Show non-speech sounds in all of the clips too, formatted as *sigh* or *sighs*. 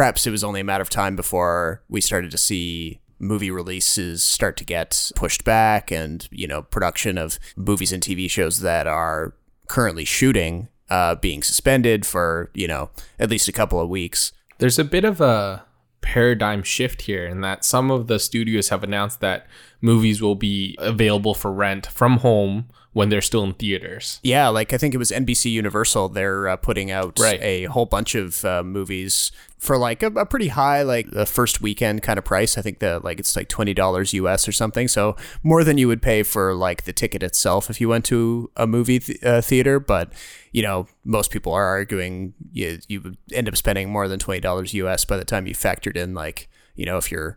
perhaps it was only a matter of time before we started to see movie releases start to get pushed back and, you know, production of movies and TV shows that are currently shooting uh, being suspended for, you know, at least a couple of weeks. There's a bit of a paradigm shift here in that some of the studios have announced that movies will be available for rent from home when they're still in theaters. Yeah, like I think it was NBC Universal. They're uh, putting out Right. a whole bunch of uh, movies for like a, a pretty high, like the first weekend kind of price. I think the like it's like twenty dollars US or something. So more than you would pay for like the ticket itself if you went to a movie th- uh, theater. But you know, most people are arguing you you would end up spending more than twenty dollars US by the time you factored in like you know if you're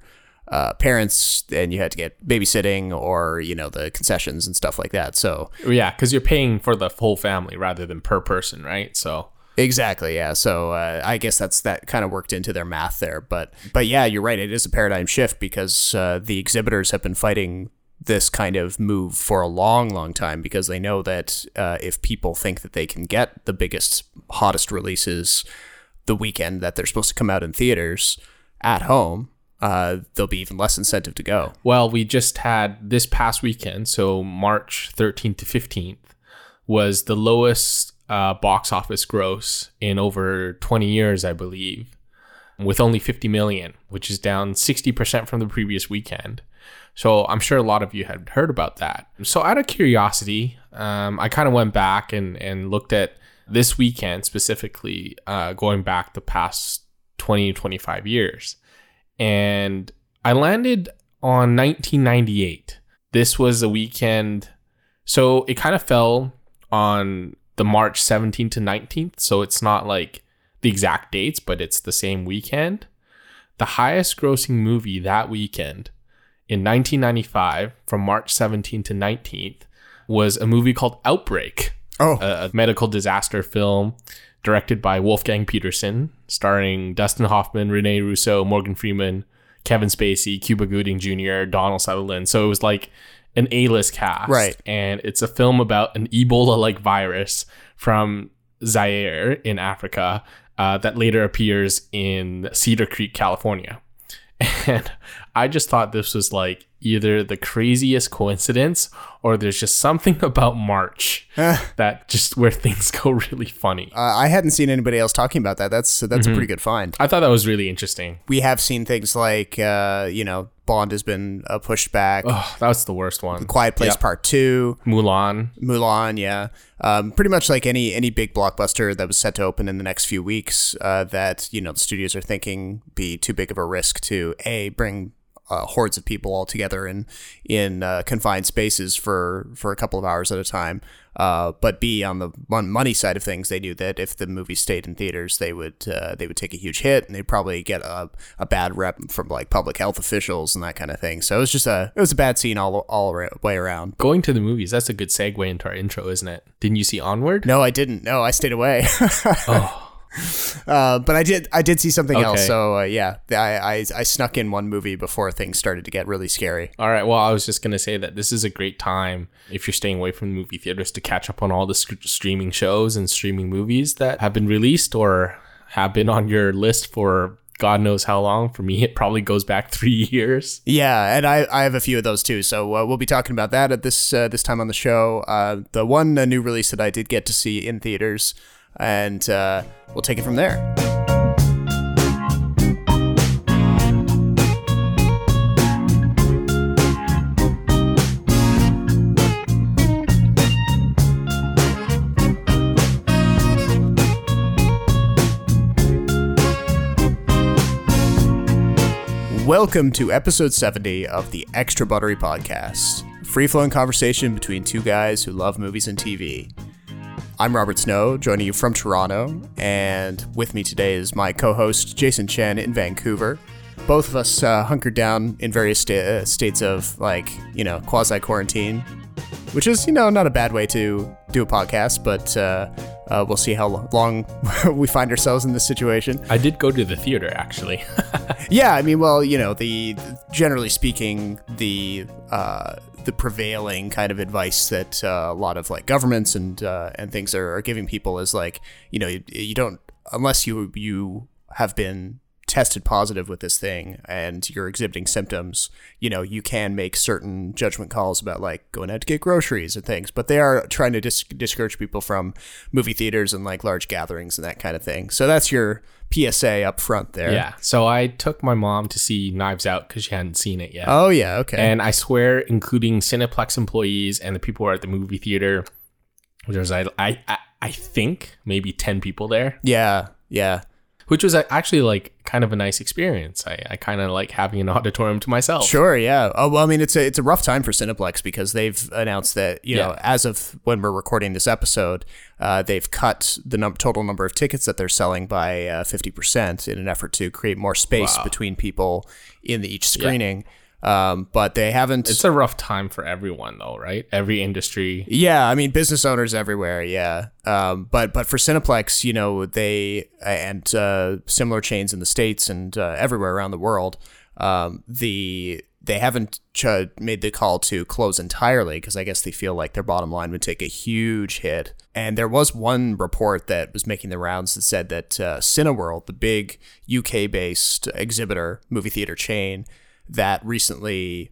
uh, parents and you had to get babysitting or you know the concessions and stuff like that. So Yeah, because you're paying for the whole family rather than per person, right? So Exactly. Yeah. So uh, I guess that's that kind of worked into their math there, but but yeah, you're right. It is a paradigm shift because uh, the exhibitors have been fighting this kind of move for a long, long time because they know that uh, if people think that they can get the biggest, hottest releases the weekend that they're supposed to come out in theaters at home, uh, there'll be even less incentive to go. Well, we just had this past weekend, so March 13th to 15th, was the lowest uh, box office gross in over 20 years, I believe, with only 50 million, which is down 60% from the previous weekend. So I'm sure a lot of you had heard about that. So out of curiosity, um, I kind of went back and, and looked at this weekend specifically, uh, going back the past 20, 25 years. And I landed on 1998. This was a weekend. So it kind of fell on the March 17th to 19th. So it's not like the exact dates, but it's the same weekend. The highest grossing movie that weekend in 1995, from March 17th to 19th, was a movie called Outbreak Oh, a, a medical disaster film directed by Wolfgang Petersen, starring Dustin Hoffman, Rene Russo, Morgan Freeman, Kevin Spacey, Cuba Gooding Jr., Donald Sutherland. So it was like an A-list cast, Right. And it's a film about an Ebola-like virus from Zaire in Africa uh, that later appears in Cedar Creek, California. *laughs* And I just thought this was like either the craziest coincidence or there's just something *laughs* about March that just where things go really funny. uh, I hadn't seen anybody else talking about that. That's that's a pretty good find. I thought that was really interesting. we have seen things like uh, you know Bond has been uh, pushed back. Oh, that was the worst one. Quiet Place Yep. Part Two, Mulan. Mulan, yeah, um, pretty much like any any big blockbuster that was set to open in the next few weeks. Uh, that you know the studios are thinking be too big of a risk to a bring uh, hordes of people all together in in uh, confined spaces for for a couple of hours at a time. Uh, but B on the one money side of things, they knew that if the movie stayed in theaters, they would uh, they would take a huge hit and they'd probably get a, a bad rep from like public health officials and that kind of thing. So it was just a it was a bad scene all all way around. Going to the movies, that's a good segue into our intro, isn't it? Didn't you see Onward? No, I didn't. No, I stayed away. *laughs* Uh, but I did. I did see something else. So uh, yeah, I, I I snuck in one movie before things started to get really scary. All right. Well, I was just gonna say that this is a great time if you're staying away from the movie theaters to catch up on all the sc- streaming shows and streaming movies that have been released or have been on your list for God knows how long. For me, it probably goes back *laughs* three years. Yeah, and I, I have a few of those too. So uh, we'll be talking about that at this uh, this time on the show. Uh, the one uh, new release that I did get to see in theaters, and uh, we'll take it from there. Welcome to episode 70 of the Extra Buttery Podcast, free flowing conversation between two guys who love movies and TV. I'm Robert Snow, joining you from Toronto, and with me today is my co host Jason Chen in Vancouver. Both of us uh, hunkered down in various sta- uh, states of, like, you know, quasi quarantine, which is, you know, not a bad way to do a podcast, but uh, uh, we'll see how long *laughs* we find ourselves in this situation. I did go to the theater actually. *laughs* Yeah, I mean, well, you know, the generally speaking, the uh, the prevailing kind of advice that uh, a lot of like governments and uh, and things are, are giving people is like, you know, you, you don't unless you you have been tested positive with this thing and you're exhibiting symptoms, you know, you can make certain judgment calls about like going out to get groceries and things. But they are trying to dis- discourage people from movie theaters and like large gatherings and that kind of thing. So that's your PSA up front there. Yeah. So I took my mom to see Knives Out because she hadn't seen it yet. Oh yeah. Okay. And I swear, including Cineplex employees and the people who are at the movie theater, there's I I I- I think maybe ten people there, yeah. Yeah. Which was actually like kind of a nice experience. I, I kind of like having an *laughs* auditorium to myself. Sure, yeah. Oh, well, I mean, it's a it's a rough time for Cineplex because they've announced that you know as of when we're recording this episode, uh, they've cut the num- total number of tickets that they're selling by fifty percent in an effort to create more space Wow. between people in the, each screening. Um, but they haven't. It's a rough time for everyone, though, right? Every industry. Yeah, I mean business owners everywhere. Yeah, um, but but for Cineplex, you know they and uh, similar chains in the states and uh, everywhere around the world, um, the they haven't ch- made the call to close entirely because I guess they feel like their bottom line would take a huge hit. And there was one report that was making the rounds that said that uh, Cineworld, the big UK based exhibitor movie theater chain that recently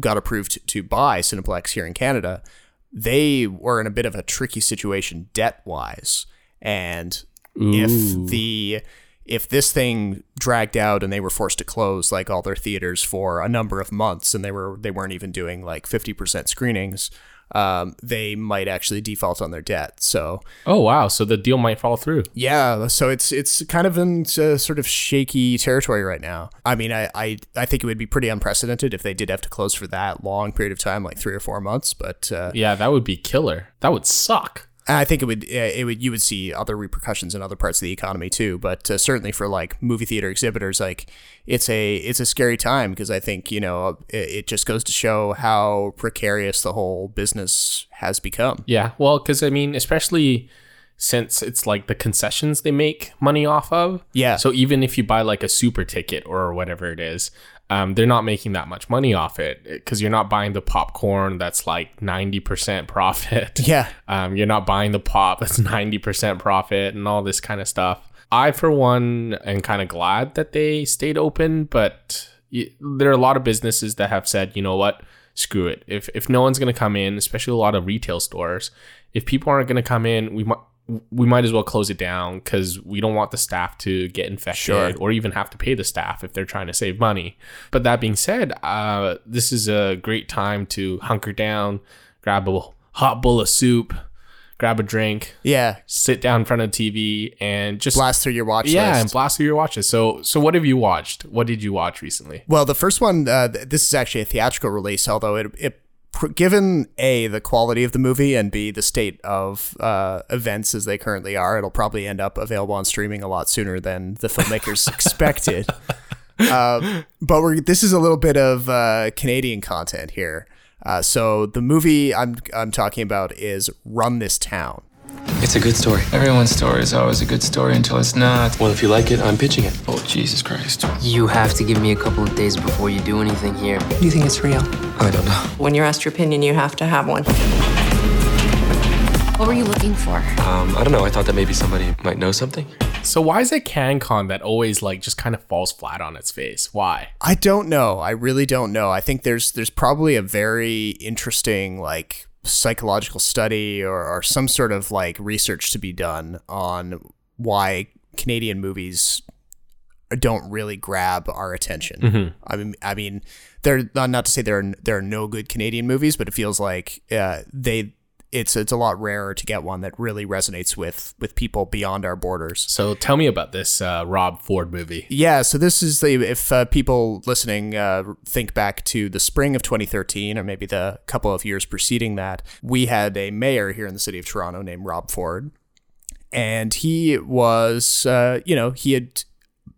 got approved to buy Cineplex here in Canada, they were in a bit of a tricky situation debt wise. And if the if this thing dragged out and they were forced to close like all their theaters for a number of months and they were they weren't even doing like 50% screenings um, they might actually default on their debt so Oh wow! So the deal might fall through. yeah, so it's it's kind of in uh, sort of shaky territory right now. I mean, I, I I think it would be pretty unprecedented if they did have to close for that long period of time, like three or four months. But uh, Yeah, that would be killer. That would suck. I think it would it would you would see other repercussions in other parts of the economy too. But uh, certainly for like movie theater exhibitors, like it's a it's a scary time because I think you know it, it just goes to show how precarious the whole business has become. Yeah, well, because I mean, especially since it's like the concessions they make money off of. Yeah. So even if you buy like a super ticket or whatever it is, um, they're not making that much money off it because you're not buying the popcorn that's like 90% profit. *laughs* Yeah. Um, you're not buying the pop that's 90% profit and all this kind of stuff. I, for one, am kind of glad that they stayed open, but y- there are a lot of businesses that have said, you know what, screw it. If, if no one's going to come in, especially a lot of retail stores, if people aren't going to come in, we might. We might as well close it down because we don't want the staff to get infected Sure. or even have to pay the staff if they're trying to save money. But that being said, uh, this is a great time to hunker down, grab a hot bowl of soup, grab a drink, Yeah. sit down in front of the TV, and just Blast through your watch yeah, list. and blast through your watches. So, so what have you watched? What did you watch recently? Well, the first one, uh, th- this is actually a theatrical release, although it, it given a the quality of the movie and b the state of uh, events as they currently are, it'll probably end up available on streaming a lot sooner than the filmmakers *laughs* expected. Uh, but we're this is a little bit of uh, Canadian content here. Uh, so the movie I'm I'm talking about is Run This Town. It's a good story. Everyone's story is always a good story until it's not. Well, if you like it, I'm pitching it. Oh, Jesus Christ. You have to give me a couple of days before you do anything here. Do you think it's real? I don't know. When you're asked your opinion, you have to have one. What were you looking for? Um, I don't know. I thought that maybe somebody might know something. So, why is it CanCon that always like just kind of falls flat on its face? Why? I don't know. I really don't know. I think there's there's probably a very interesting like psychological study or, or some sort of like research to be done on why Canadian movies don't really grab our attention. I mean, I mean, they're not, not to say there are there are no good Canadian movies, but it feels like uh, they it's it's a lot rarer to get one that really resonates with with people beyond our borders. So, tell me about this uh, Rob Ford movie. Yeah, so this is the if uh, people listening uh, think back to the spring of 2013 or maybe the couple of years preceding that, we had a mayor here in the city of Toronto named Rob Ford, and he was, uh, you know, he had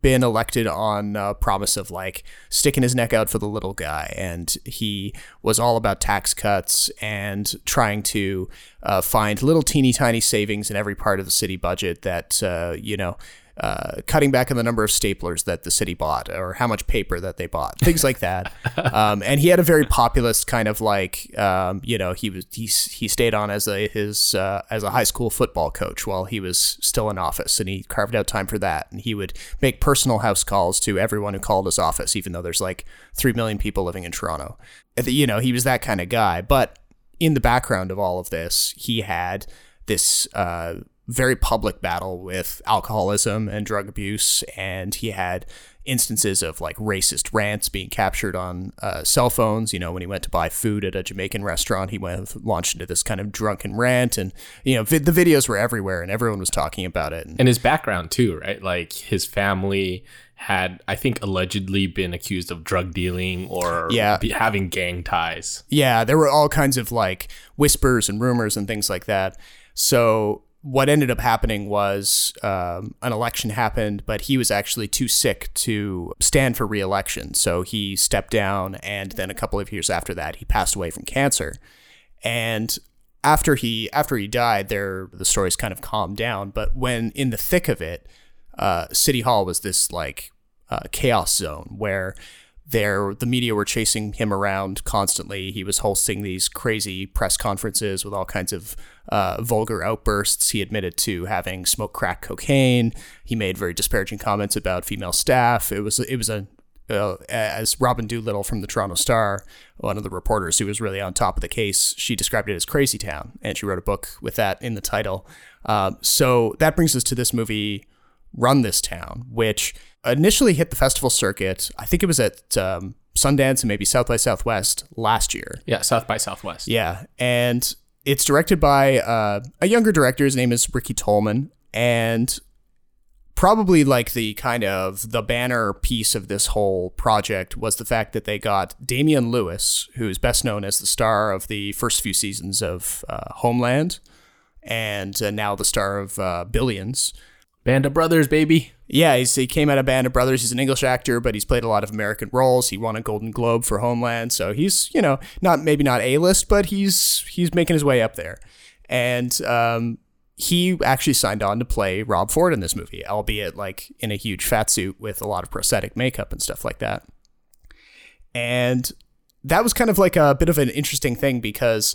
been elected on uh, promise of like sticking his neck out for the little guy and he was all about tax cuts and trying to uh, find little teeny tiny savings in every part of the city budget that uh, you know uh, cutting back on the number of staplers that the city bought or how much paper that they bought, things like that. *laughs* um, and he had a very populist kind of like, um, you know, he was he, he stayed on as a his uh, as a high school football coach while he was still in office, and he carved out time for that. And he would make personal house calls to everyone who called his office, even though there's like three million people living in Toronto. You know, he was that kind of guy. But in the background of all of this, he had this. Uh, very public battle with alcoholism and drug abuse, and he had instances of like racist rants being captured on uh, cell phones. You know, when he went to buy food at a Jamaican restaurant, he went launched into this kind of drunken rant, and you know, vi- the videos were everywhere, and everyone was talking about it. And his background too, right? Like his family had, I think, allegedly been accused of drug dealing or Yeah. be- having gang ties. yeah, there were all kinds of like whispers and rumors and things like that. So what ended up happening was um, an election happened, but he was actually too sick to stand for re-election. So he stepped down, and then a couple of years after that, he passed away from cancer. And after he after he died, there the stories kind of calmed down. But when in the thick of it, uh, City Hall was this like uh, chaos zone where there the media were chasing him around constantly. He was hosting these crazy press conferences with all kinds of uh, vulgar outbursts. He admitted to having smoked crack cocaine. He made very disparaging comments about female staff. It was it was a uh, as Robin Doolittle from the Toronto Star, one of the reporters who was really on top of the case, she described it as Crazy Town, and she wrote a book with that in the title. Um, so that brings us to this movie, Run This Town, which initially hit the festival circuit. I think it was at um, Sundance and maybe South by Southwest last year. Yeah, South by Southwest. Yeah, and it's directed by uh, a younger director. His name is Ricky Tollman, and probably like the kind of the banner piece of this whole project was the fact that they got Damian Lewis, who's best known as the star of the first few seasons of uh, Homeland, and uh, now the star of uh, Billions. Band of Brothers, baby. Yeah, he came out of Band of Brothers. He's an English actor, but he's played a lot of American roles. He won a Golden Globe for Homeland, so he's you know not maybe not A list, but he's he's making his way up there. And um, he actually signed on to play Rob Ford in this movie, albeit like in a huge fat suit with a lot of prosthetic makeup and stuff like that. And that was kind of like a bit of an interesting thing because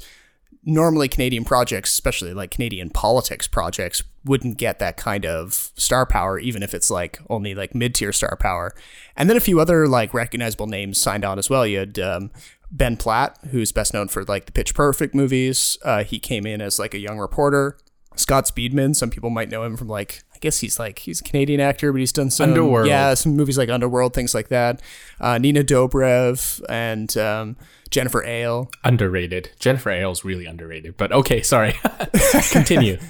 normally Canadian projects, especially like Canadian politics projects, wouldn't get that kind of star power, even if it's like only like mid tier star power. And then a few other like recognizable names signed on as well. You had um, Ben Platt, who's best known for like the Pitch Perfect movies. Uh, he came in as like a young reporter. Scott Speedman, some people might know him from like guess he's like he's a Canadian actor, but he's done some Underworld. yeah, some movies like Underworld, things like that. Uh, Nina Dobrev and um, Jennifer Ehle. Underrated. Jennifer Ehle's really underrated. But okay, sorry. *laughs* Continue. *laughs*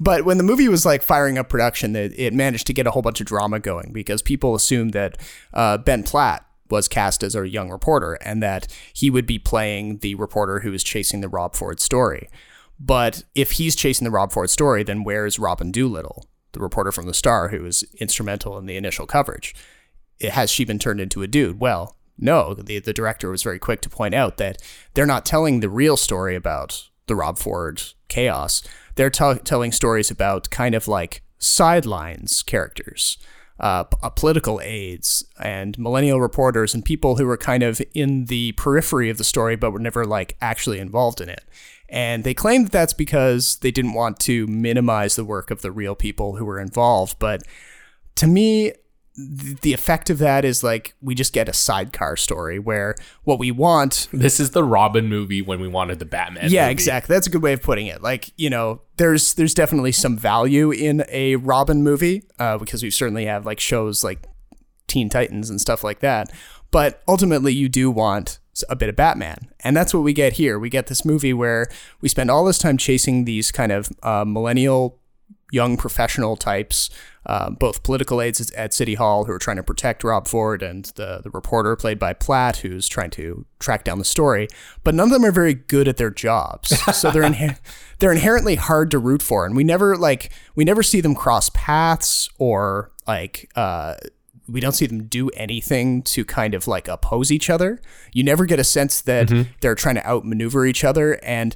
But when the movie was like firing up production, it, it managed to get a whole bunch of drama going because people assumed that uh, Ben Platt was cast as a young reporter and that he would be playing the reporter who was chasing the Rob Ford story. But if he's chasing the Rob Ford story, then where's Robin Doolittle, the reporter from the Star who was instrumental in the initial coverage? Has she been turned into a dude? Well, no. The, the director was very quick to point out that they're not telling the real story about the Rob Ford chaos. They're tell telling stories about kind of like sidelines characters, uh, p- uh, political aides, and millennial reporters, and people who were kind of in the periphery of the story but were never like actually involved in it. And they claim that that's because they didn't want to minimize the work of the real people who were involved. But to me, the effect of that is like we just get a sidecar story where what we want This is the Robin movie when we wanted the Batman. yeah movie. exactly that's a good way of putting it like you know there's there's definitely some value in a robin movie uh, because we certainly have like shows like teen titans and stuff like that but ultimately you do want a bit of batman and that's what we get here we get this movie where we spend all this time chasing these kind of uh, millennial young professional types, uh, both political aides at City Hall who are trying to protect Rob Ford and the, the reporter played by Platt who's trying to track down the story. But none of them are very good at their jobs. *laughs* So they're inher- they're inherently hard to root for. And we never like we never see them cross paths or like uh we don't see them do anything to kind of like oppose each other. You never get a sense that mm-hmm. they're trying to outmaneuver each other. And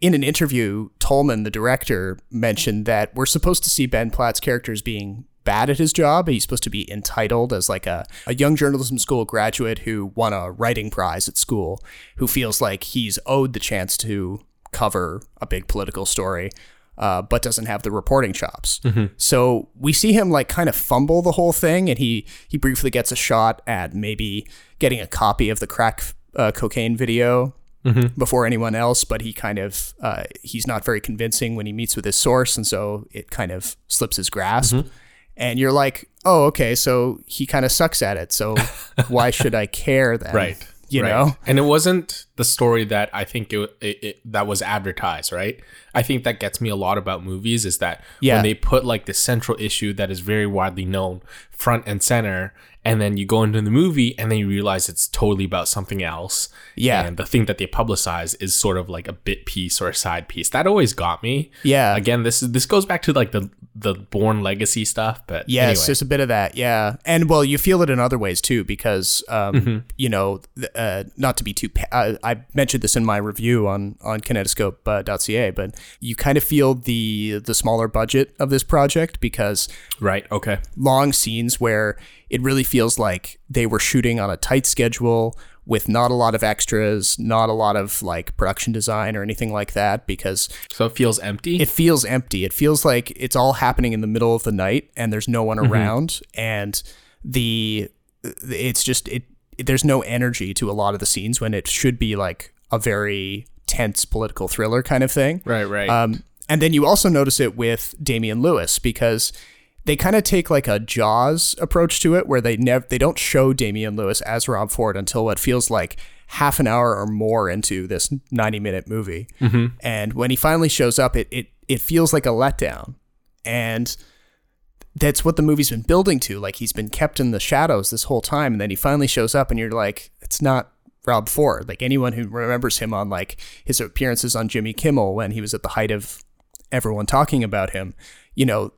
in an interview, Tollman, the director, mentioned that we're supposed to see Ben Platt's character as being bad at his job. He's supposed to be entitled as like a, a young journalism school graduate who won a writing prize at school, who feels like he's owed the chance to cover a big political story. Uh, but doesn't have the reporting chops. So we see him like kind of fumble the whole thing, and he he briefly gets a shot at maybe getting a copy of the crack uh, cocaine video before anyone else, but he kind of uh, he's not very convincing when he meets with his source, and so it kind of slips his grasp. And you're like, oh, okay, so he kind of sucks at it. So *laughs* why should I care then? right You right. know? and it wasn't the story that i think it, it, it that was advertised right i think that gets me a lot about movies is that Yeah. when they put like the central issue that is very widely known front and center and then you go into the movie and then you realize it's totally about something else Yeah. and the thing that they publicize is sort of like a bit piece or a side piece that always got me Yeah. again this is this goes back to like the the Bourne Legacy stuff but Yes, anyway. there's a bit of that. Yeah, and well, you feel it in other ways too, because um, Mm-hmm. you know, uh, not to be too. Pa- uh, I mentioned this in my review on on Kinetoscope.ca, but you kind of feel the the smaller budget of this project because right okay long scenes where it really feels like they were shooting on a tight schedule with not a lot of extras, not a lot of like production design or anything like that because so it feels empty it feels empty. It feels like it's all happening in the middle of the night and there's no one around and the it's just it there's no energy to a lot of the scenes when it should be like a very tense political thriller kind of thing. right right Um, and then you also notice it with Damian Lewis because they kind of take like a Jaws approach to it, where they never they don't show Damian Lewis as Rob Ford until what feels like half an hour or more into this ninety minute movie. Mm-hmm. And when he finally shows up, it it it feels like a letdown, and that's what the movie's been building to. Like he's been kept in the shadows this whole time, and then he finally shows up, and you're like, it's not Rob Ford. Like anyone who remembers him on like his appearances on Jimmy Kimmel when he was at the height of everyone talking about him, you know,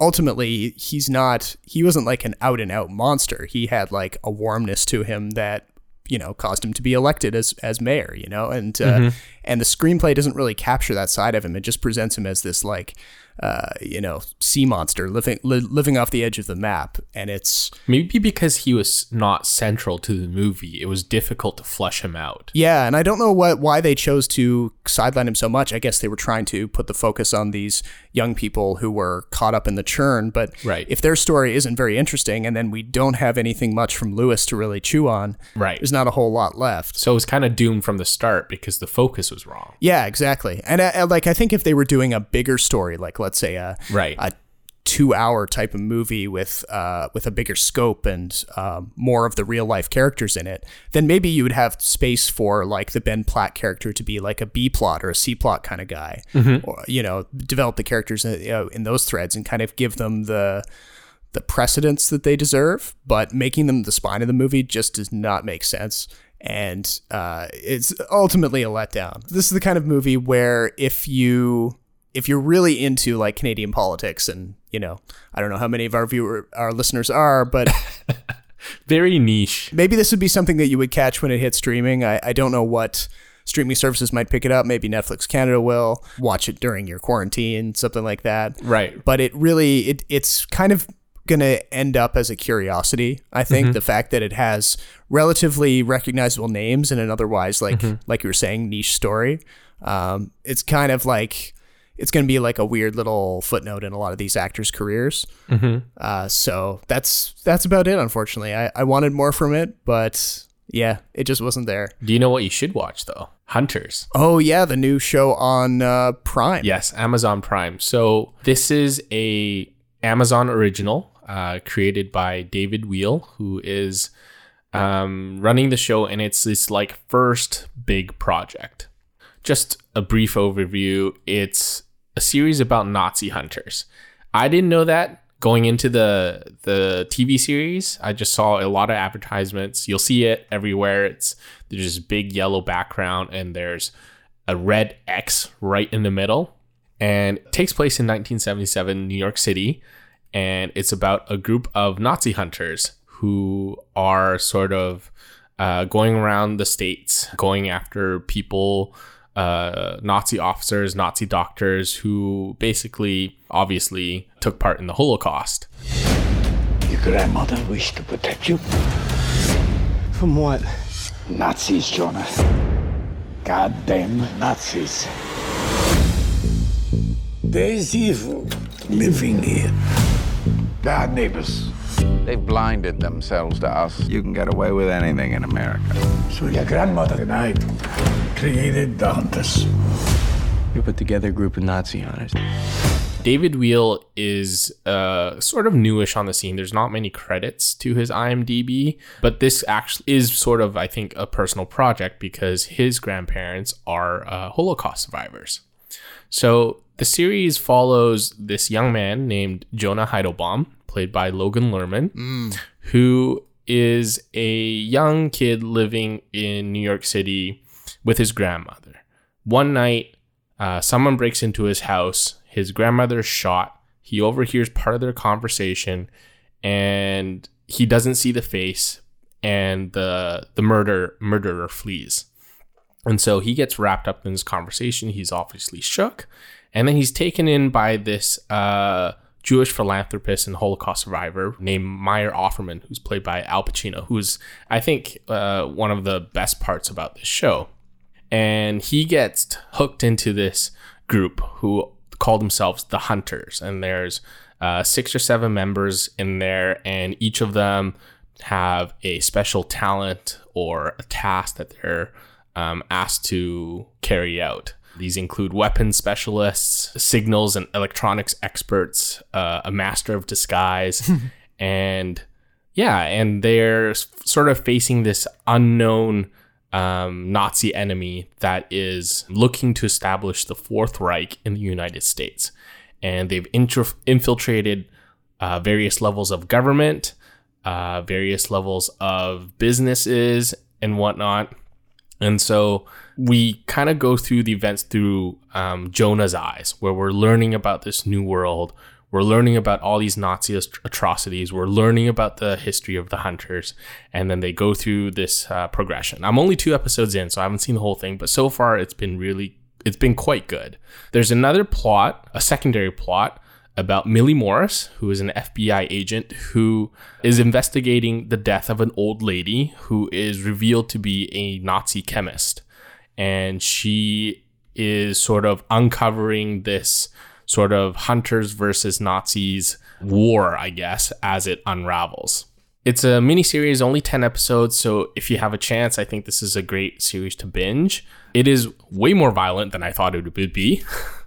ultimately he's not he wasn't like an out and out monster. He had like a warmness to him that you know caused him to be elected as as mayor, you know, and uh, and the screenplay doesn't really capture that side of him. It just presents him as this like uh, you know sea monster living li- living off the edge of the map, and it's Maybe because he was not central to the movie, it was difficult to flesh him out. Yeah, and I don't know what why they chose to sideline him so much. I guess they were trying to put the focus on these young people who were caught up in the churn. But Right. if their story isn't very interesting, and then we don't have anything much from Lewis to really chew on, Right. there's not a whole lot left. So it was kind of doomed from the start because the focus was wrong. Yeah, exactly. And I, I- like I think if they were doing a bigger story, like let's say a Right. a two hour type of movie with uh, with a bigger scope and um, more of the real life characters in it, then maybe you would have space for like the Ben Platt character to be like a B plot or a C plot kind of guy, or you know, develop the characters in, you know, in those threads and kind of give them the the precedence that they deserve. But making them the spine of the movie just does not make sense. And uh, it's ultimately a letdown. This is the kind of movie where if you if you're really into like Canadian politics and you know I don't know how many of our viewer our listeners are, but *laughs* Very niche. maybe this would be something that you would catch when it hits streaming. I, I don't know what streaming services might pick it up. Maybe Netflix Canada will watch it during your quarantine, something like that. Right. But it really it it's kind of going to end up as a curiosity. I think the fact that it has relatively recognizable names in an otherwise like like you were saying niche story. Um, it's kind of like it's going to be like a weird little footnote in a lot of these actors' careers. Uh, so that's that's about it. Unfortunately, I, I wanted more from it, but yeah, it just wasn't there. Do you know what you should watch though? Hunters. Oh yeah, the new show on uh, Prime. Yes, Amazon Prime. So this is a Amazon original uh, created by David Weil, who is um, running the show, and it's this like first big project. Just a brief overview. It's a series about Nazi hunters. I didn't know that going into the the TV series. I just saw a lot of advertisements. You'll see it everywhere. It's there's this big yellow background and there's a red X right in the middle. And takes place in 1977 New York City and it's about a group of Nazi hunters who are sort of uh, going around the states, going after people, uh, Nazi officers, Nazi doctors who basically, obviously, took part in the Holocaust. Your grandmother wished to protect you. From what? Nazis, Jonah. Goddamn Nazis. There's evil living here. Bad neighbors. They've blinded themselves to us. You can get away with anything in America. So your grandmother and I created the Hunters. We put together a group of Nazi hunters. David Weil is uh, sort of newish on the scene. There's not many credits to his IMDb, but this actually is sort of, I think, a personal project because his grandparents are uh, Holocaust survivors. So the series follows this young man named Jonah Heidelbaum, played by Logan Lerman, who is a young kid living in New York City with his grandmother. One night, uh, someone breaks into his house. His grandmother is shot. He overhears part of their conversation, and he doesn't see the face. And the the murder murderer flees, and so he gets wrapped up in this conversation. He's obviously shook, and then he's taken in by this uh, Jewish philanthropist and Holocaust survivor named Meyer Offerman, who's played by Al Pacino, who's I think uh, one of the best parts about this show and he gets hooked into this group who call themselves the Hunters, and there's uh, six or seven members in there, and each of them have a special talent or a task that they're um, asked to carry out. These include weapons specialists, signals and electronics experts, uh, a master of disguise, *laughs* and yeah, and they're sort of facing this unknown um, Nazi enemy that is looking to establish the Fourth Reich in the United States. And they've intro- infiltrated uh, various levels of government, uh, various levels of businesses, and whatnot. And so we kind of go through the events through um, Jonah's eyes, where we're learning about this new world. We're learning about all these Nazi atrocities. We're learning about the history of the hunters. And then they go through this uh, progression. I'm only two episodes in, so I haven't seen the whole thing, but so far it's been really, it's been quite good. There's another plot, a secondary plot about Millie Morris, who is an FBI agent who is investigating the death of an old lady who is revealed to be a Nazi chemist. And she is sort of uncovering this sort of hunters versus Nazis war, I guess, as it unravels. It's a miniseries, only 10 episodes, so if you have a chance, I think this is a great series to binge. It is way more violent than I thought it would be. *laughs*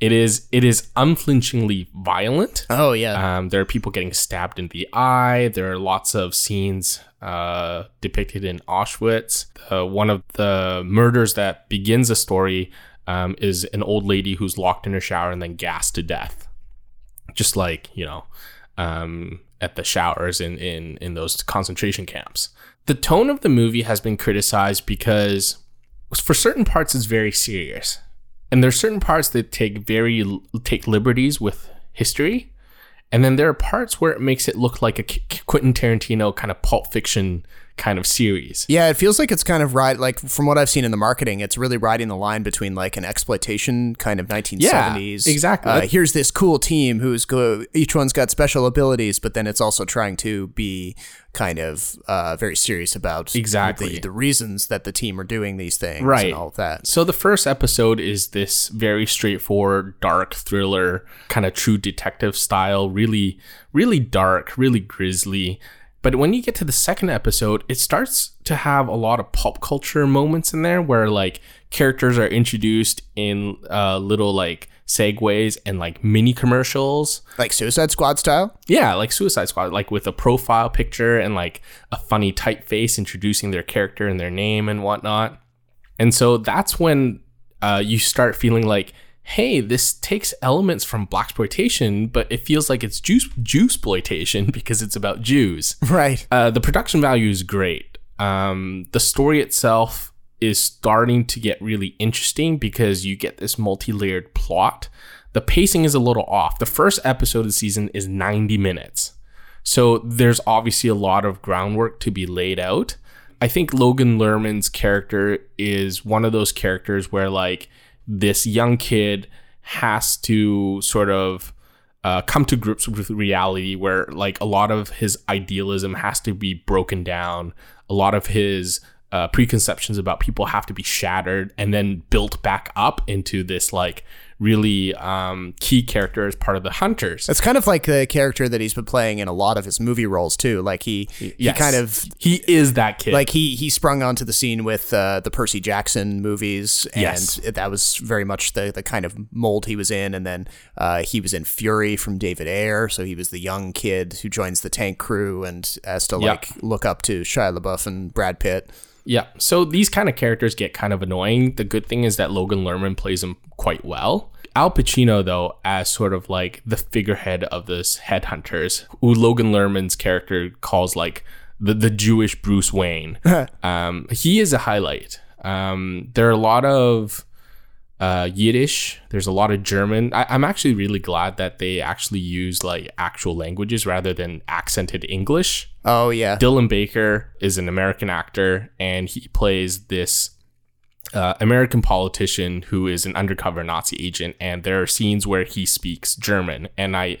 It is it is unflinchingly violent. Oh yeah. Um, there are people getting stabbed in the eye. There are lots of scenes uh, depicted in Auschwitz. Uh, one of the murders that begins the story um, is an old lady who's locked in her shower and then gassed to death, just like you know um, at the showers in, in in those concentration camps. The tone of the movie has been criticized because for certain parts it's very serious and there's certain parts that take very take liberties with history. And then there are parts where it makes it look like a Qu- Quentin Tarantino kind of pulp fiction kind of series. Yeah, it feels like it's kind of right. Like from what I've seen in the marketing, it's really riding the line between like an exploitation kind of 1970s. Yeah, exactly. Uh, here's this cool team who's go. Each one's got special abilities, but then it's also trying to be kind of uh, very serious about Exactly. the, the reasons that the team are doing these things, Right. And all of that. So the first episode is this very straightforward, dark thriller, kind of true detective style, really, really dark, really grisly. But when you get to the second episode, it starts to have a lot of pop culture moments in there where like characters are introduced in uh, little like segues and like mini commercials. Like Suicide Squad style. Yeah, like Suicide Squad, like with a profile picture and like a funny typeface introducing their character and their name and whatnot. And so that's when uh, you start feeling like, hey, this takes elements from blaxploitation, but it feels like it's Jew Jewsploitation *laughs* because it's about Jews. Right. Uh, the production value is great. Um, the story itself is starting to get really interesting because you get this multi-layered plot. The pacing is a little off. The first episode of the season is 90 minutes. So there's obviously a lot of groundwork to be laid out. I think Logan Lerman's character is one of those characters where like this young kid has to sort of uh, come to grips with reality where like a lot of his idealism has to be broken down. A lot of his uh, preconceptions about people have to be shattered and then built back up into this like really um, key character as part of the hunters It's kind of like the character that he's been playing in a lot of his movie roles too. Like he, he kind of he is that kid like he he sprung onto the scene with uh, the Percy Jackson movies, and Yes. that was very much the the kind of mold he was in. And then uh, he was in Fury from David Ayer, so he was the young kid who joins the tank crew and has to Yep. like look up to Shia LaBeouf and Brad Pitt. Yeah. So these kind of characters get kind of annoying. The good thing is that Logan Lerman plays them quite well. Al Pacino, though, as sort of like the figurehead of this headhunters, who Logan Lerman's character calls like the, the Jewish Bruce Wayne, *laughs* um, he is a highlight. Um, there are a lot of uh, Yiddish. There's a lot of German. I, I'm actually really glad that they actually use like actual languages rather than accented English. Oh yeah, Dylan Baker is an American actor, and he plays this uh, American politician who is an undercover Nazi agent. And there are scenes where he speaks German, and I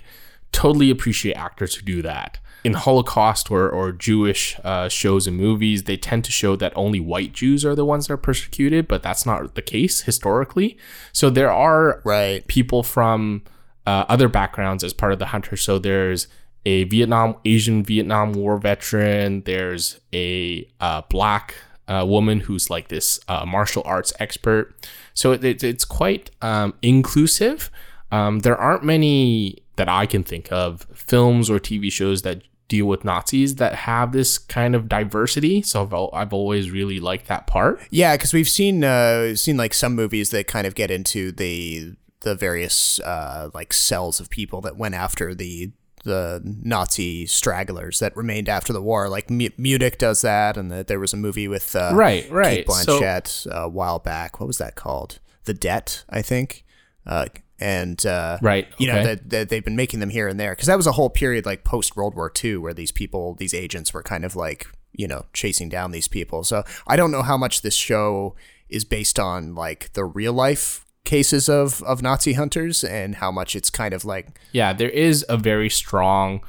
totally appreciate actors who do that. In Holocaust or, or Jewish uh, shows and movies, they tend to show that only white Jews are the ones that are persecuted, but that's not the case historically. So there are right. people from uh, other backgrounds as part of the hunter. So there's a Vietnam Asian Vietnam War veteran. There's a uh, black uh, woman who's like this uh, martial arts expert. So it, it- it's quite um, inclusive. Um, there aren't many that I can think of films or TV shows that deal with Nazis that have this kind of diversity. So I've, I've always really liked that part. Yeah, because we've seen uh, seen like some movies that kind of get into the the various uh, like cells of people that went after the the Nazi stragglers that remained after the war. Like M- Munich does that, and that there was a movie with uh, Right, right. Kate So- Blanchett uh, a while back. What was that called? The Debt, I think. Uh, and uh, Right, you know that, that they've been making them here and there because that was a whole period like post World War II where these people, these agents, were kind of like you know chasing down these people. So I don't know how much this show is based on like the real life cases of of Nazi hunters and how much it's kind of like Yeah, there is a very strong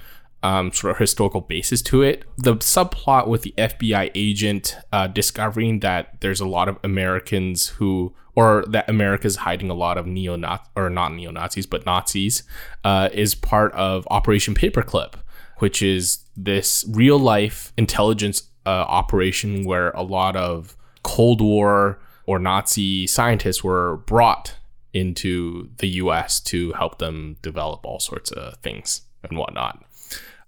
um, sort of historical basis to it. The subplot with the FBI agent uh, discovering that there's a lot of Americans who, or that America's hiding a lot of neo or not neo Nazis, but Nazis, uh, is part of Operation Paperclip, which is this real life intelligence uh, operation where a lot of Cold War or Nazi scientists were brought into the US to help them develop all sorts of things and whatnot.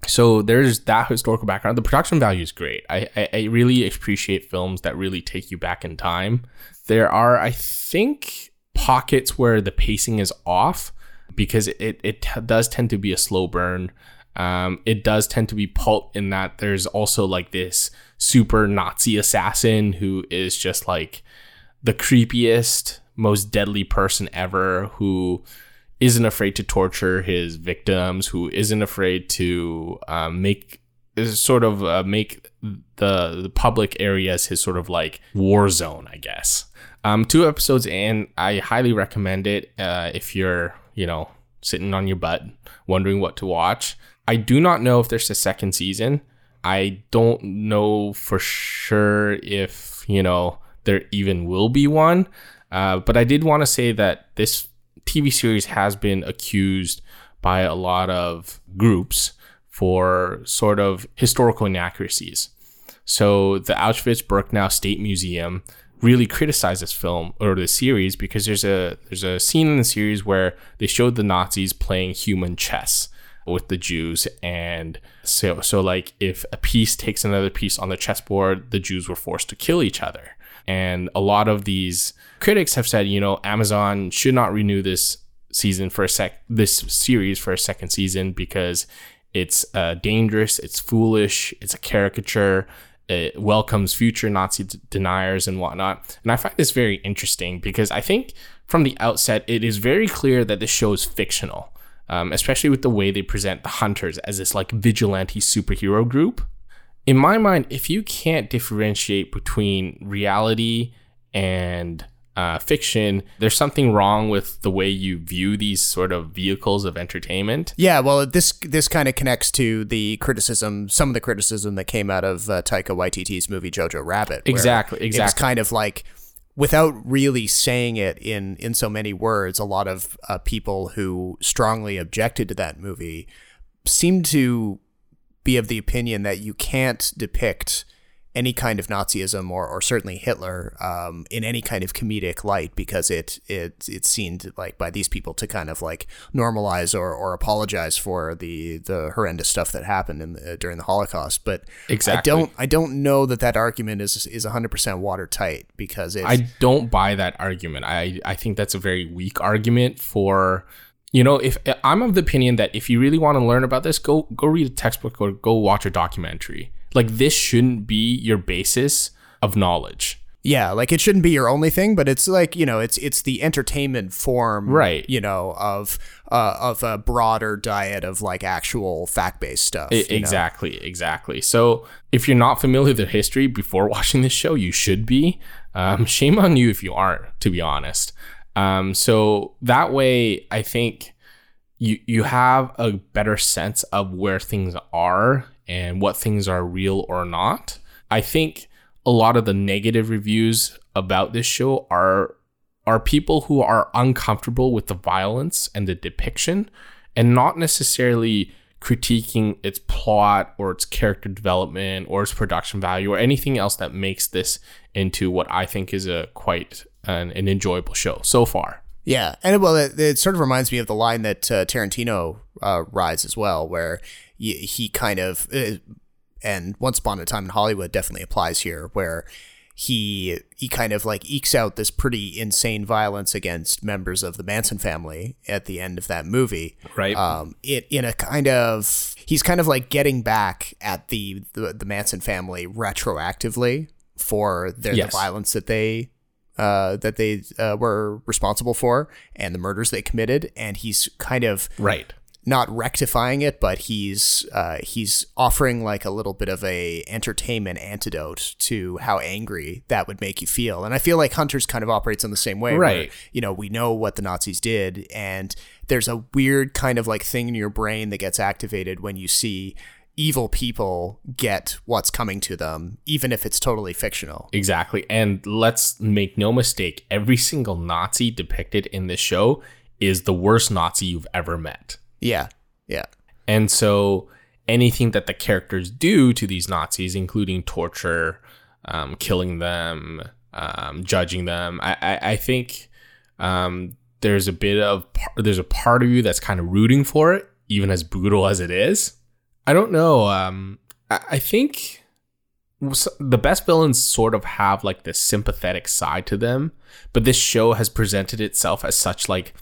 So there's that historical background. The production value is great. I, I, I really appreciate films that really take you back in time. There are, I think, pockets where the pacing is off because it, it t- does tend to be a slow burn. Um, it does tend to be pulp in that there's also like this super Nazi assassin who is just like the creepiest, most deadly person ever who isn't afraid to torture his victims, who isn't afraid to um, make sort of uh, make the the public areas his sort of like war zone, I guess. Um, two episodes in, I highly recommend it uh, if you're you know sitting on your butt wondering what to watch. I do not know if there's a second season. I don't know for sure if you know there even will be one. Uh, but I did want to say that this TV series has been accused by a lot of groups for sort of historical inaccuracies. So the Auschwitz-Birkenau State Museum really criticized this film or the series because there's a there's a scene in the series where they showed the Nazis playing human chess with the Jews and so so like if a piece takes another piece on the chessboard, the Jews were forced to kill each other. And a lot of these critics have said, you know, Amazon should not renew this season for a sec this series for a second season because it's uh, dangerous, it's foolish, it's a caricature, it welcomes future Nazi d- deniers and whatnot. And I find this very interesting because I think from the outset it is very clear that this show is fictional, um, especially with the way they present the hunters as this like vigilante superhero group in my mind, if you can't differentiate between reality and uh, fiction, there's something wrong with the way you view these sort of vehicles of entertainment. Yeah, well, this this kind of connects to the criticism, some of the criticism that came out of uh, Taika Waititi's movie Jojo Rabbit. Exactly, exactly. kind of like, without really saying it in in so many words, a lot of uh, people who strongly objected to that movie seemed to be of the opinion that you can't depict any kind of Nazism or, or certainly Hitler um, in any kind of comedic light because it it it seemed like by these people to kind of like normalize or, or apologize for the the horrendous stuff that happened in the, during the Holocaust. But Exactly. I don't I don't know that that argument is is 100% watertight because it's I don't buy that argument. I I think that's a very weak argument for you know if I'm of the opinion that if you really want to learn about this, go go read a textbook or go watch a documentary. Like this shouldn't be your basis of knowledge. Yeah, like it shouldn't be your only thing, but it's like you know, it's it's the entertainment form, Right. You know, of uh, of a broader diet of like actual fact based stuff. I- you know? exactly, exactly. So if you're not familiar with the history before *laughs* watching this show, you should be. Um, shame on you if you aren't, to be honest. Um, so that way, I think you you have a better sense of where things are and what things are real or not. I think a lot of the negative reviews about this show are are people who are uncomfortable with the violence and the depiction and not necessarily critiquing its plot or its character development or its production value or anything else that makes this into what I think is a quite an, an enjoyable show so far. Yeah, and it, well, it, it sort of reminds me of the line that uh, Tarantino uh, rides as well, where he, he kind of, uh, and Once Upon a Time in Hollywood definitely applies here, where he he kind of like ekes out this pretty insane violence against members of the Manson family at the end of that movie, Right. Um, it in a kind of he's kind of like getting back at the the, the Manson family retroactively for their Yes. the violence that they uh, that they uh, were responsible for and the murders they committed, and he's kind of Right. not rectifying it, but he's uh, he's offering like a little bit of a entertainment antidote to how angry that would make you feel. And I feel like Hunters kind of operates in the same way. where, Right. you know, we know what the Nazis did, and there's a weird kind of like thing in your brain that gets activated when you see evil people get what's coming to them, even if it's totally fictional. Exactly. And let's make no mistake, every single Nazi depicted in this show is the worst Nazi you've ever met. Yeah. Yeah. And so anything that the characters do to these Nazis, including torture, um, killing them, um, judging them, I, I, I think um, there's a bit of there's a part of you that's kind of rooting for it, even as brutal as it is. I don't know. Um, I, I think the best villains sort of have like this sympathetic side to them, but this show has presented itself as such like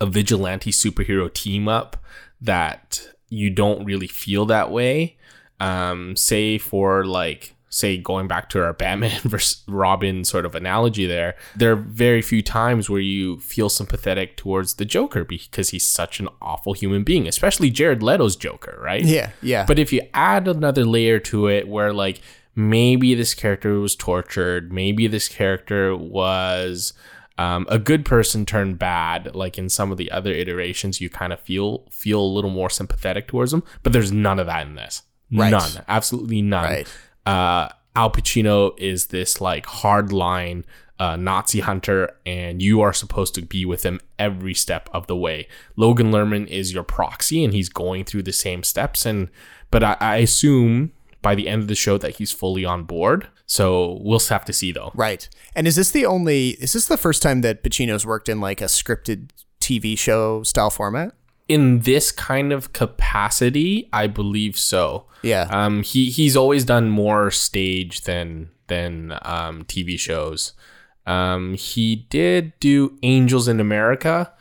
a vigilante superhero team up that you don't really feel that way. Um, say for like, say going back to our Batman *laughs* versus Robin sort of analogy there, there are very few times where you feel sympathetic towards the Joker because he's such an awful human being, especially Jared Leto's Joker, right? Yeah. Yeah. But if you add another layer to it where like maybe this character was tortured, maybe this character was um, a good person turned bad, like in some of the other iterations, you kind of feel feel a little more sympathetic towards them. But there's none of that in this. Right. None. Absolutely none. Right. Uh, Al Pacino is this like hardline uh, Nazi hunter, and you are supposed to be with him every step of the way. Logan Lerman is your proxy, and he's going through the same steps. And but I, I assume by the end of the show that he's fully on board. So we'll have to see though. Right. And is this the only is this the first time that Pacino's worked in like a scripted TV show style format? In this kind of capacity, I believe so. Yeah. Um, he he's always done more stage than than um, TV shows. Um, he did do Angels in America,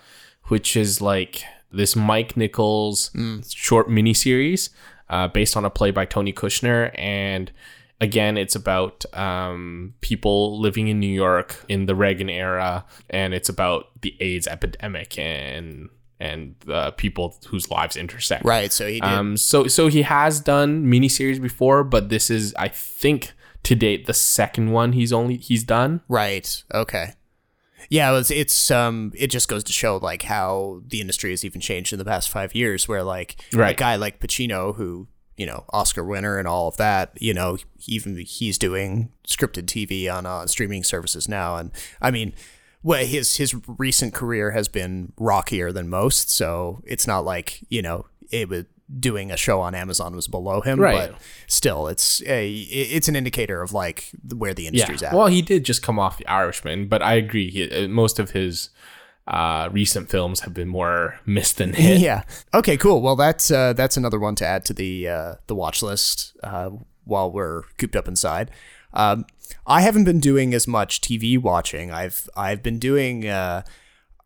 which is like this Mike Nichols short miniseries uh, based on a play by Tony Kushner, and again, it's about um, people living in New York in the Reagan era, and it's about the AIDS epidemic and and the people whose lives intersect. right. So he did. Um, so so he has done miniseries before, but this is I think to date the second one he's only he's done. right. Okay. Yeah, it's, it's um it just goes to show like how the industry has even changed in the past five years. Where like a guy like Pacino, who you know Oscar winner and all of that, you know even he's doing scripted TV on uh, streaming services now, and I mean. Well, his his recent career has been rockier than most, so it's not like you know it was doing a show on Amazon was below him, Right. but still, it's a it's an indicator of like where the industry's yeah. at. Well, he did just come off The Irishman, but I agree. He, uh, most of his uh, recent films have been more missed than hit. Yeah. Okay. Cool. Well, that's uh, that's another one to add to the uh, the watch list uh, while we're cooped up inside. Um, I haven't been doing as much TV watching. I've I've been doing. Uh,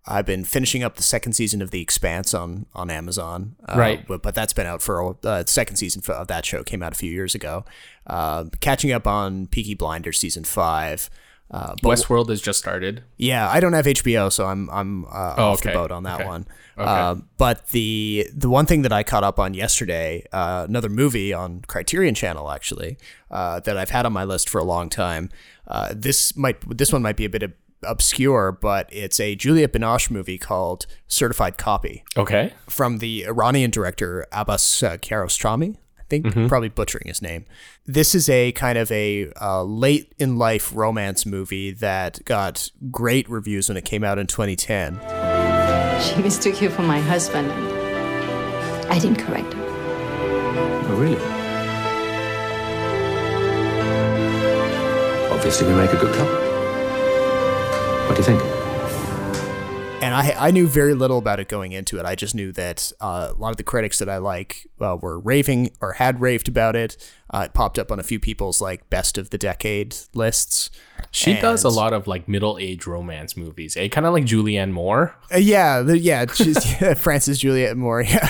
I've been finishing up the second season of The Expanse on on Amazon. Uh, Right. But, but that's been out for a uh, second season of that show came out a few years ago. Catching up on Peaky Blinders season five. Uh, Westworld has just started. yeah, I don't have HBO, so I'm I'm uh, Oh, off the boat on that Okay. one. Okay. Uh, but the the one thing that I caught up on yesterday, uh, another movie on Criterion Channel actually, uh, that I've had on my list for a long time. Uh, this might this one might be a bit ob- obscure, but it's a Juliette Binoche movie called Certified Copy Okay. from the Iranian director Abbas uh, Kiarostami. I think Mm-hmm. probably butchering his name. This is a kind of a uh, late in life romance movie that got great reviews when it came out in 2010. She *laughs* mistook you for my husband. I didn't correct her. Oh, really? Obviously, we make a good couple. What do you think? And I, I knew very little about it going into it. I just knew that uh, a lot of the critics that I like uh, were raving or had raved about it. Uh, it popped up on a few people's like best of the decade lists. She does a lot of like middle age romance movies, eh? Kind of like Julianne Moore. Uh, yeah, the, yeah, she's *laughs* Frances Julianne Moore. Yeah.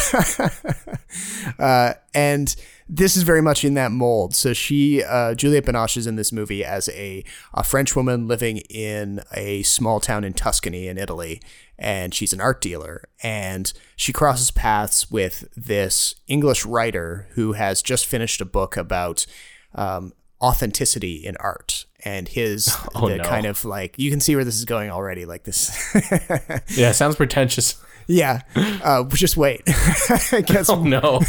*laughs* uh, and this is very much in that mold. So she, uh, Juliette Binoche, is in this movie as a, a French woman living in a small town in Tuscany in Italy, and she's an art dealer. And she crosses paths with this English writer who has just finished a book about um, authenticity in art. And his *laughs* Oh, the no. kind of like you can see where this is going already. Like this, *laughs* Yeah, sounds pretentious. yeah. Uh, just wait. *laughs* It gets- Oh no.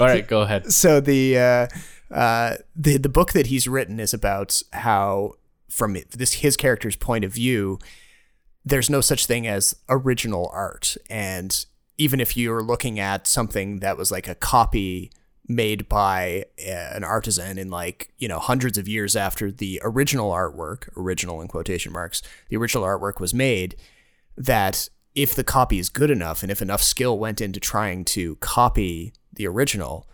All right, go ahead. so the uh, uh, the the book that he's written is about how, from this his character's point of view, there's no such thing as original art, and even if you're looking at something that was like a copy made by uh, an artisan in like you know hundreds of years after the original artwork original in quotation marks the original artwork was made that if the copy is good enough and if enough skill went into trying to copy the original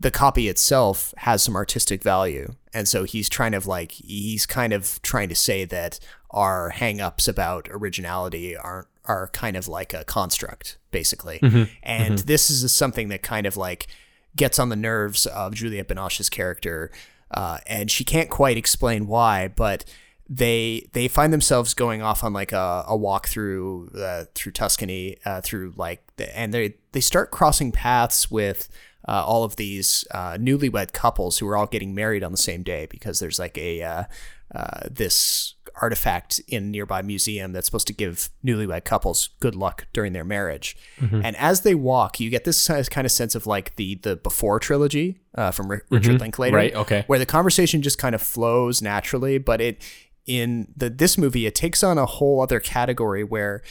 the copy itself has some artistic value. And so he's trying to like he's kind of trying to say that our hang-ups about originality aren't are kind of like a construct basically. And this is something that kind of like gets on the nerves of Juliette Binoche's character uh, and she can't quite explain why but they they find themselves going off on like a, a walk through uh, through Tuscany uh, through like the, and they they start crossing paths with uh, all of these uh, newlywed couples who are all getting married on the same day because there's like a uh, uh, this artifact in a nearby museum that's supposed to give newlywed couples good luck during their marriage. And as they walk, you get this kind of sense of like the the before trilogy uh, from Ri- Richard Linklater, Right, okay. where the conversation just kind of flows naturally, but it in the this movie it takes on a whole other category where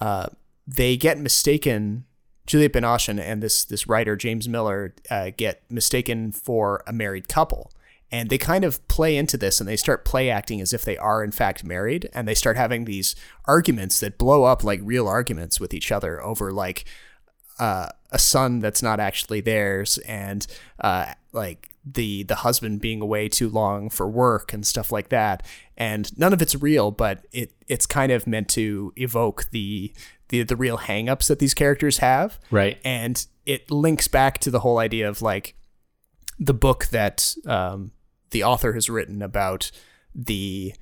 uh, they get mistaken. Juliette Binoche and, and this this writer James Miller uh, get mistaken for a married couple, and they kind of play into this and they start play acting as if they are in fact married, and they start having these arguments that blow up like real arguments with each other over like uh, a son that's not actually theirs and uh, like the the husband being away too long for work and stuff like that. And none of it's real but it it's kind of meant to evoke the the, the real hangups that these characters have Right. and it links back to the whole idea of like the book that um, the author has written about the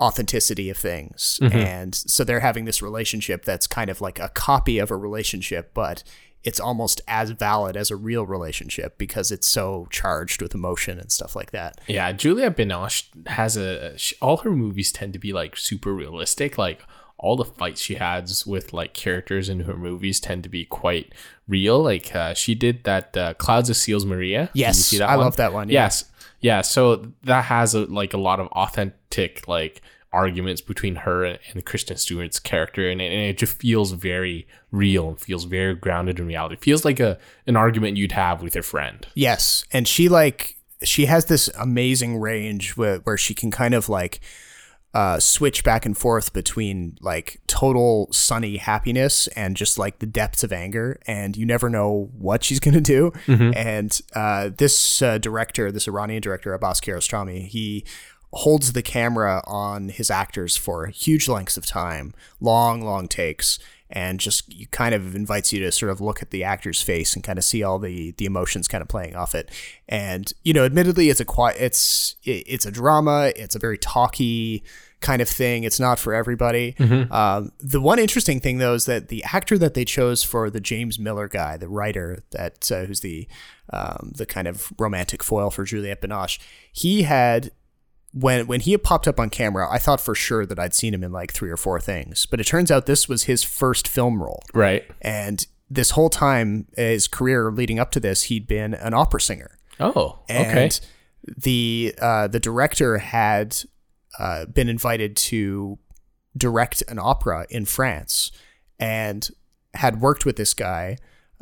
authenticity of things and so they're having this relationship that's kind of like a copy of a relationship but it's almost as valid as a real relationship because it's so charged with emotion and stuff like that. Yeah, Juliette Binoche has a she, all her movies tend to be like super realistic. Like all the fights she has with like characters in her movies tend to be quite real. Like uh, she did that uh, Clouds of Sils Maria. Yes, see that I one? love that one, yeah. Yes, yeah. So that has a, like a lot of authentic like arguments between her and, and Kristen Stewart's character, and it, and it just feels very real and feels very grounded in reality. It feels like a an argument you'd have with your friend. Yes, and she like she has this amazing range where, where she can kind of like uh, switch back and forth between like total sunny happiness and just like the depths of anger, and you never know what she's *laughs* gonna do. And uh, this uh, director, this Iranian director, Abbas Kiarostami, he holds the camera on his actors for huge lengths of time, long, long takes, and just you kind of invites you to sort of look at the actor's face and kind of see all the the emotions kind of playing off it. And you know, admittedly, it's a quiet, it's it, it's a drama, it's a very talky kind of thing. It's not for everybody. Um, the one interesting thing though is that the actor that they chose for the James Miller guy, the writer that uh, who's the um, the kind of romantic foil for Juliette Binoche, he had when when he had popped up on camera, I thought for sure that I'd seen him in like three or four things, but it turns out this was his first film role. Right. And this whole time, his career leading up to this, he'd been an opera singer. Oh. And okay. the uh, the director had uh, been invited to direct an opera in France, and had worked with this guy,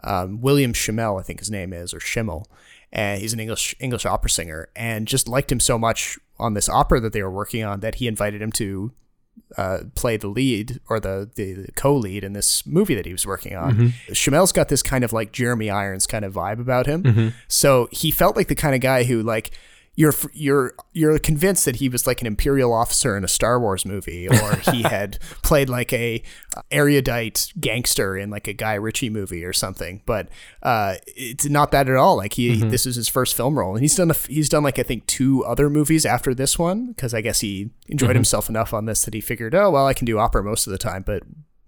um, William Shimell, I think his name is, or Schimmel, and he's an English English opera singer, and just liked him so much on this opera that they were working on that he invited him to uh, play the lead or the, the, co-lead in this movie that he was working on. Mm-hmm. Shimell's got this kind of like Jeremy Irons kind of vibe about him. So he felt like the kind of guy who like you're you're you're convinced that he was like an imperial officer in a Star Wars movie, *laughs* or he had played like a erudite gangster in like a Guy Ritchie movie or something. But uh, it's not that at all. Like he, this is his first film role, and he's done a, he's done like I think two other movies after this one because I guess he enjoyed himself enough on this that he figured, oh well, I can do opera most of the time, but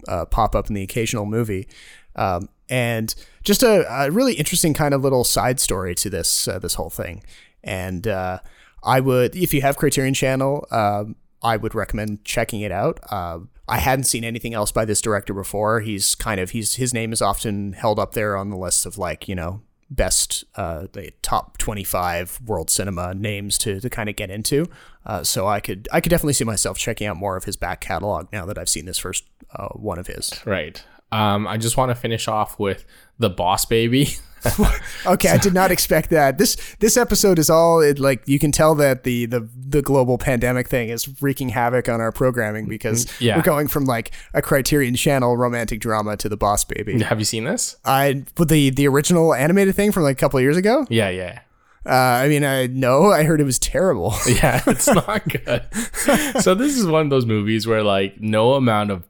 uh, pop up in the occasional movie. Um, and just a, a really interesting kind of little side story to this uh, this whole thing. And uh, I would, if you have Criterion Channel, um, I would recommend checking it out. Uh, I hadn't seen anything else by this director before. He's kind of he's his name is often held up there on the list of like you know best uh, the top 25 world cinema names to, to kind of get into. Uh, so I could I could definitely see myself checking out more of his back catalog now that I've seen this first uh, one of his. Right. Um, I just want to finish off with the Boss Baby. *laughs* Okay, I did not expect that. This this episode is all it, like you can tell that the the the global pandemic thing is wreaking havoc on our programming because Yeah. we're going from like a Criterion Channel romantic drama to the Boss Baby. Have you seen this? I but the the original animated thing from like a couple of years ago. Yeah, yeah. Uh, I mean, I no, I heard it was terrible. *laughs* Yeah, it's *laughs* not good. so this is one of those movies where like no amount of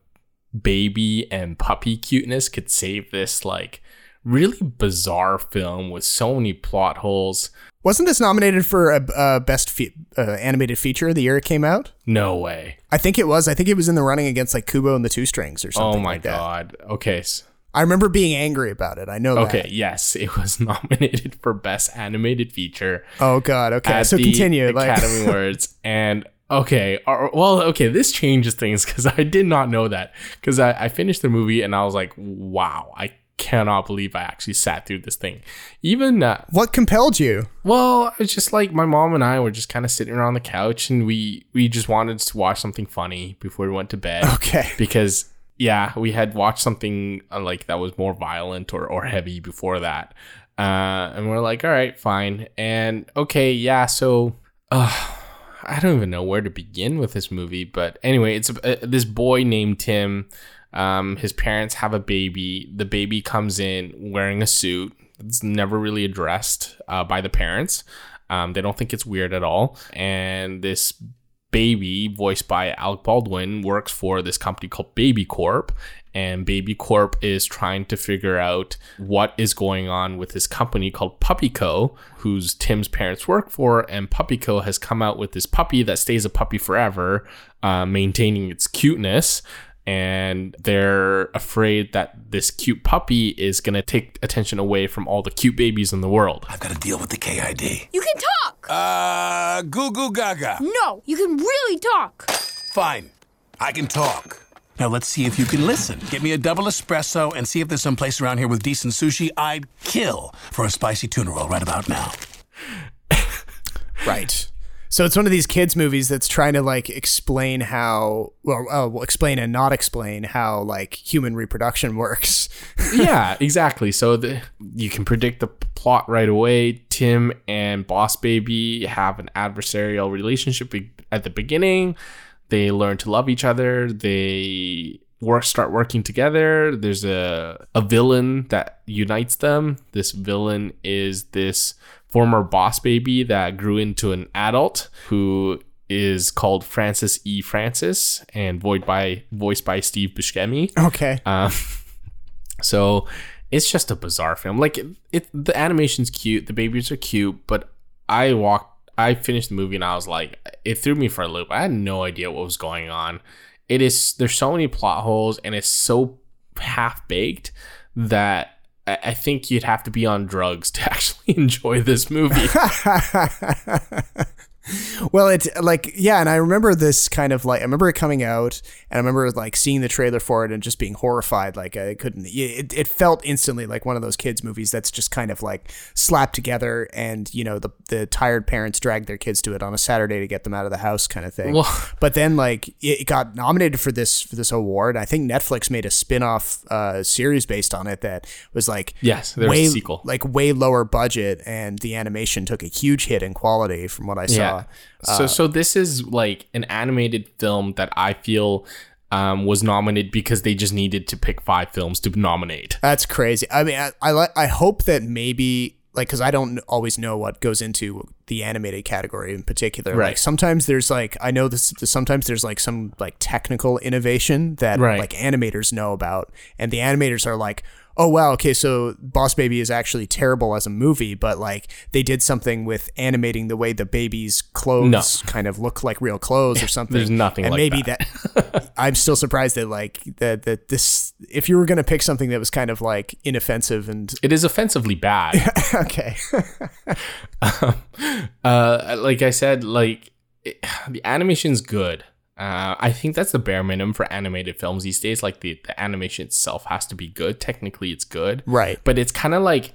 baby and puppy cuteness could save this like really bizarre film with so many plot holes. Wasn't this nominated for a, a best fe- uh, animated feature the year it came out? No way. I think it was. I think it was in the running against like Kubo and the Two Strings or something. Oh my like that. god. Okay. I remember being angry about it. I know. Okay, That. yes, it was *laughs* nominated for best animated feature. Oh God. Okay. So continue. Like, Academy Awards and okay well okay this changes things because i did not know that. Because I, I finished the movie and i was like wow i cannot believe i actually sat through this thing. Even uh, what compelled you? well it's just like my mom and i were just kind of sitting around the couch and we we just wanted to watch something funny before we went to bed. Okay. because yeah we had watched something uh, like that was more violent or, or heavy before that. Uh, and we're like all right fine. And okay yeah so uh, i don't even know where to begin with this movie but anyway it's uh, this boy named tim um, his parents have a baby. The baby comes in wearing a suit. It's never really addressed uh, by the parents. Um, they don't think it's weird at all. And this baby, voiced by Alec Baldwin, works for this company called Baby Corp. And Baby Corp is trying to figure out what is going on with this company called Puppyco, whose Tim's parents work for. And Puppyco has come out with this puppy that stays a puppy forever, uh, maintaining its cuteness. and they're afraid that this cute puppy is going to take attention away from all the cute babies in the world. I've got to deal with the KID. You can talk! Uh, goo goo gaga. No, you can really talk. Fine. I can talk. Now let's see if you can listen. Get me a double espresso and see if there's some place around here with decent sushi I'd kill for a spicy tuna roll right about now. Right. So it's one of these kids movies that's trying to like explain how, well, uh, well explain and not explain how like human reproduction *laughs* works. yeah, exactly. So the, you can predict the plot right away. Tim and Boss Baby have an adversarial relationship at the beginning. They learn to love each other. They work start working together. There's a a villain that unites them. This villain is this former boss baby that grew into an adult who is called Francis E. Francis and voiced by voiced by Steve Buscemi. Okay. Um, so it's just a bizarre film. Like it, it, the animation's cute, the babies are cute, but I walked. I finished the movie and I was like, it threw me for a loop. I had no idea what was going on. It is there's so many plot holes and it's so half baked that I think you'd have to be on drugs *laughs* to actually enjoy this movie. *laughs* well, it's like, yeah, and I remember this kind of like, I remember it coming out, and I remember like seeing the trailer for it and just being horrified. Like, I couldn't, it, it felt instantly like one of those kids' movies that's just kind of like slapped together, and, you know, the, the tired parents drag their kids to it on a Saturday to get them out of the house kind of thing. Well- but then, like, it got nominated for this, for this award. I think Netflix made a spin off uh, series based on it that was like, Yes, there way, a sequel. like way lower budget, and the animation took a huge hit in quality from what I saw. Yeah. So so this is like an animated film that I feel um, was nominated because they just needed to pick five films to nominate. That's crazy. I mean, I I, I hope that maybe like because I don't always know what goes into the animated category in particular. Right. Like sometimes there's like I know this. Sometimes there's like some like technical innovation that Right. like animators know about, and the animators are like. Oh wow, okay, so Boss Baby is actually terrible as a movie, but like they did something with animating the way the baby's clothes No. kind of look like real clothes or *laughs* something. There's nothing and like maybe that. that *laughs* I'm still surprised that like that that this if you were gonna pick something that was kind of like inoffensive and It is offensively bad. *laughs* okay um, uh, like I said, like it, *sighs* the animation's good. Uh, I think that's the bare minimum for animated films these days. Like the, the animation itself has to be good. Technically, it's good, Right. But it's kind of like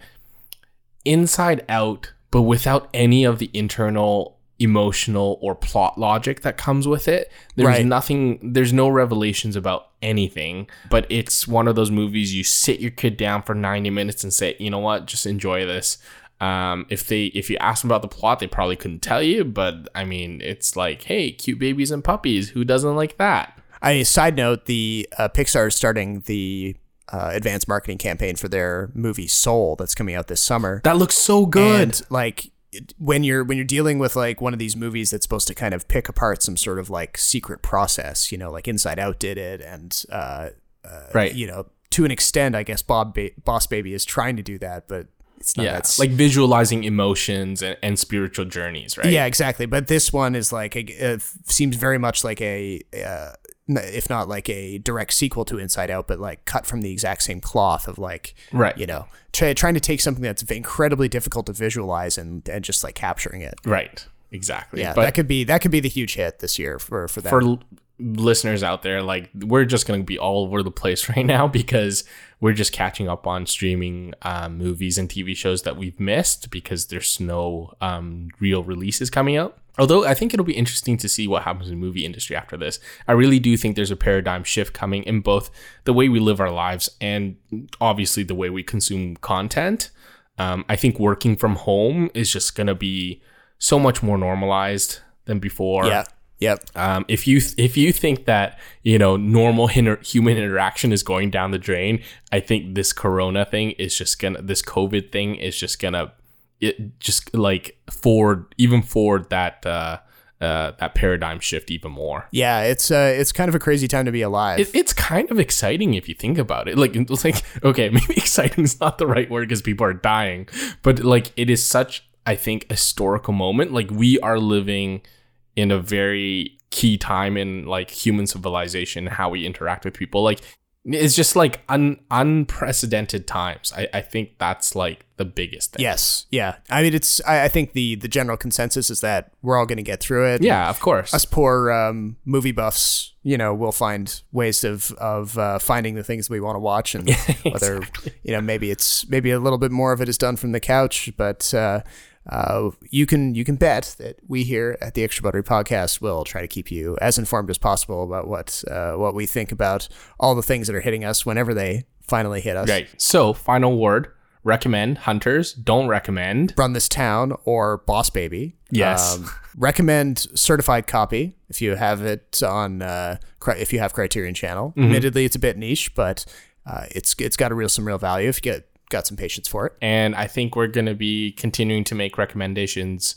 inside out, but without any of the internal emotional or plot logic that comes with it. There's Right. nothing. There's no revelations about anything. But it's one of those movies you sit your kid down for 90 minutes and say, you know what, just enjoy this. Um, if they if you ask them about the plot, they probably couldn't tell you. But I mean, it's like, hey, cute babies and puppies. Who doesn't like that? I side note the uh, Pixar is starting the uh, advanced marketing campaign for their movie Soul that's coming out this summer. That looks so good. And like it- when you're when you're dealing with like one of these movies that's supposed to kind of pick apart some sort of like secret process, you know, like Inside Out did it, and uh, uh, Right. you know, to an extent, I guess Bob ba- Boss Baby is trying to do that, but it's not. yeah, that's like visualizing emotions and, and spiritual journeys, right? Yeah, exactly. But this one is like a, it seems very much like a, uh, if not like a direct sequel to Inside Out, but like cut from the exact same cloth of like, Right. You know, try, trying to take something that's incredibly difficult to visualize and and just like capturing it. Right. Exactly. Yeah, but that could be that could be the huge hit this year for for that. for listeners out there, like we're just to be all over the place *laughs* right now because we're just catching up on streaming um, movies and TV shows that we've missed because there's no um, real releases coming out. Although I think it'll be interesting to see what happens in the movie industry after this. I really do think there's a paradigm shift coming in both the way we live our lives and obviously the way we consume content. Um, I think working from home is just to be so much more normalized than before. yeah. Yep. Um, if you if you think that you know normal inter- human interaction is going down the drain, I think this Corona thing is just gonna this COVID thing is just gonna it just like forward even forward that uh, uh, that paradigm shift even more. Yeah, it's uh, it's kind of a crazy time to be alive. It, it's kind of exciting if you think about it. Like, it's like okay, *laughs* maybe exciting is not the right word because people are dying, but like it is such I think historical moment. Like we are living in a very key time in like human civilization, how we interact with people. Like it's just like un- unprecedented times. I, I think that's like the biggest thing. Yes, yeah. I mean, it's. I, I think the the general consensus is that we're all going to get through it. Yeah, of course. Us poor um, movie buffs, you know, we'll find ways of of uh, finding the things we want to watch, and *laughs* whether Exactly. you know maybe it's maybe a little bit more of it is done from the couch, but. Uh, uh, you can you can bet that we here at the Extra Buttery Podcast will try to keep you as informed as possible about what uh, what we think about all the things that are hitting us whenever they finally hit us. Right. So, final word recommend Hunters, don't recommend. Run This Town or Boss Baby. Yes. Um, recommend Certified Copy if you have it on, uh, if you have Criterion Channel. Mhm. Admittedly, it's a bit niche, but uh, it's it's got a real some real value if you get got some patience for it. And I think we're going to be continuing to make recommendations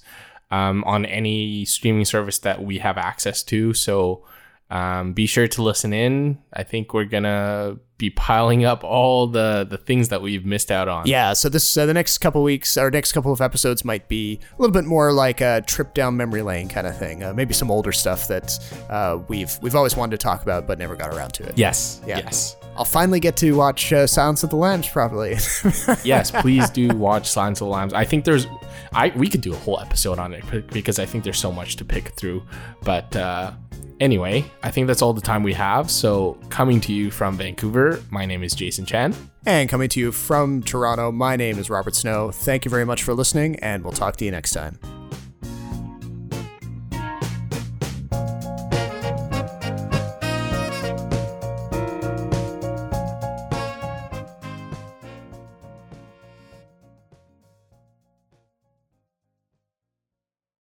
um, on any streaming service that we have access to. So um, be sure to listen in. I think we're going to be piling up all the, the things that we've missed out on. Yeah, so this uh, the next couple weeks, our next couple of episodes might be a little bit more like a trip down memory lane kind of thing. Uh, maybe some older stuff that uh, we've we've always wanted to talk about but never got around to it. Yes. Yeah. Yes. I'll finally get to watch uh, Silence of the Lambs probably. *laughs* yes, please do watch Silence of the Lambs. I think there's, I we could do a whole episode on it because I think there's so much to pick through. But uh, anyway, I think that's all the time we have. So coming to you from Vancouver, my name is Jason Chan. And coming to you from Toronto, my name is Robert Snow. Thank you very much for listening, and we'll talk to you next time.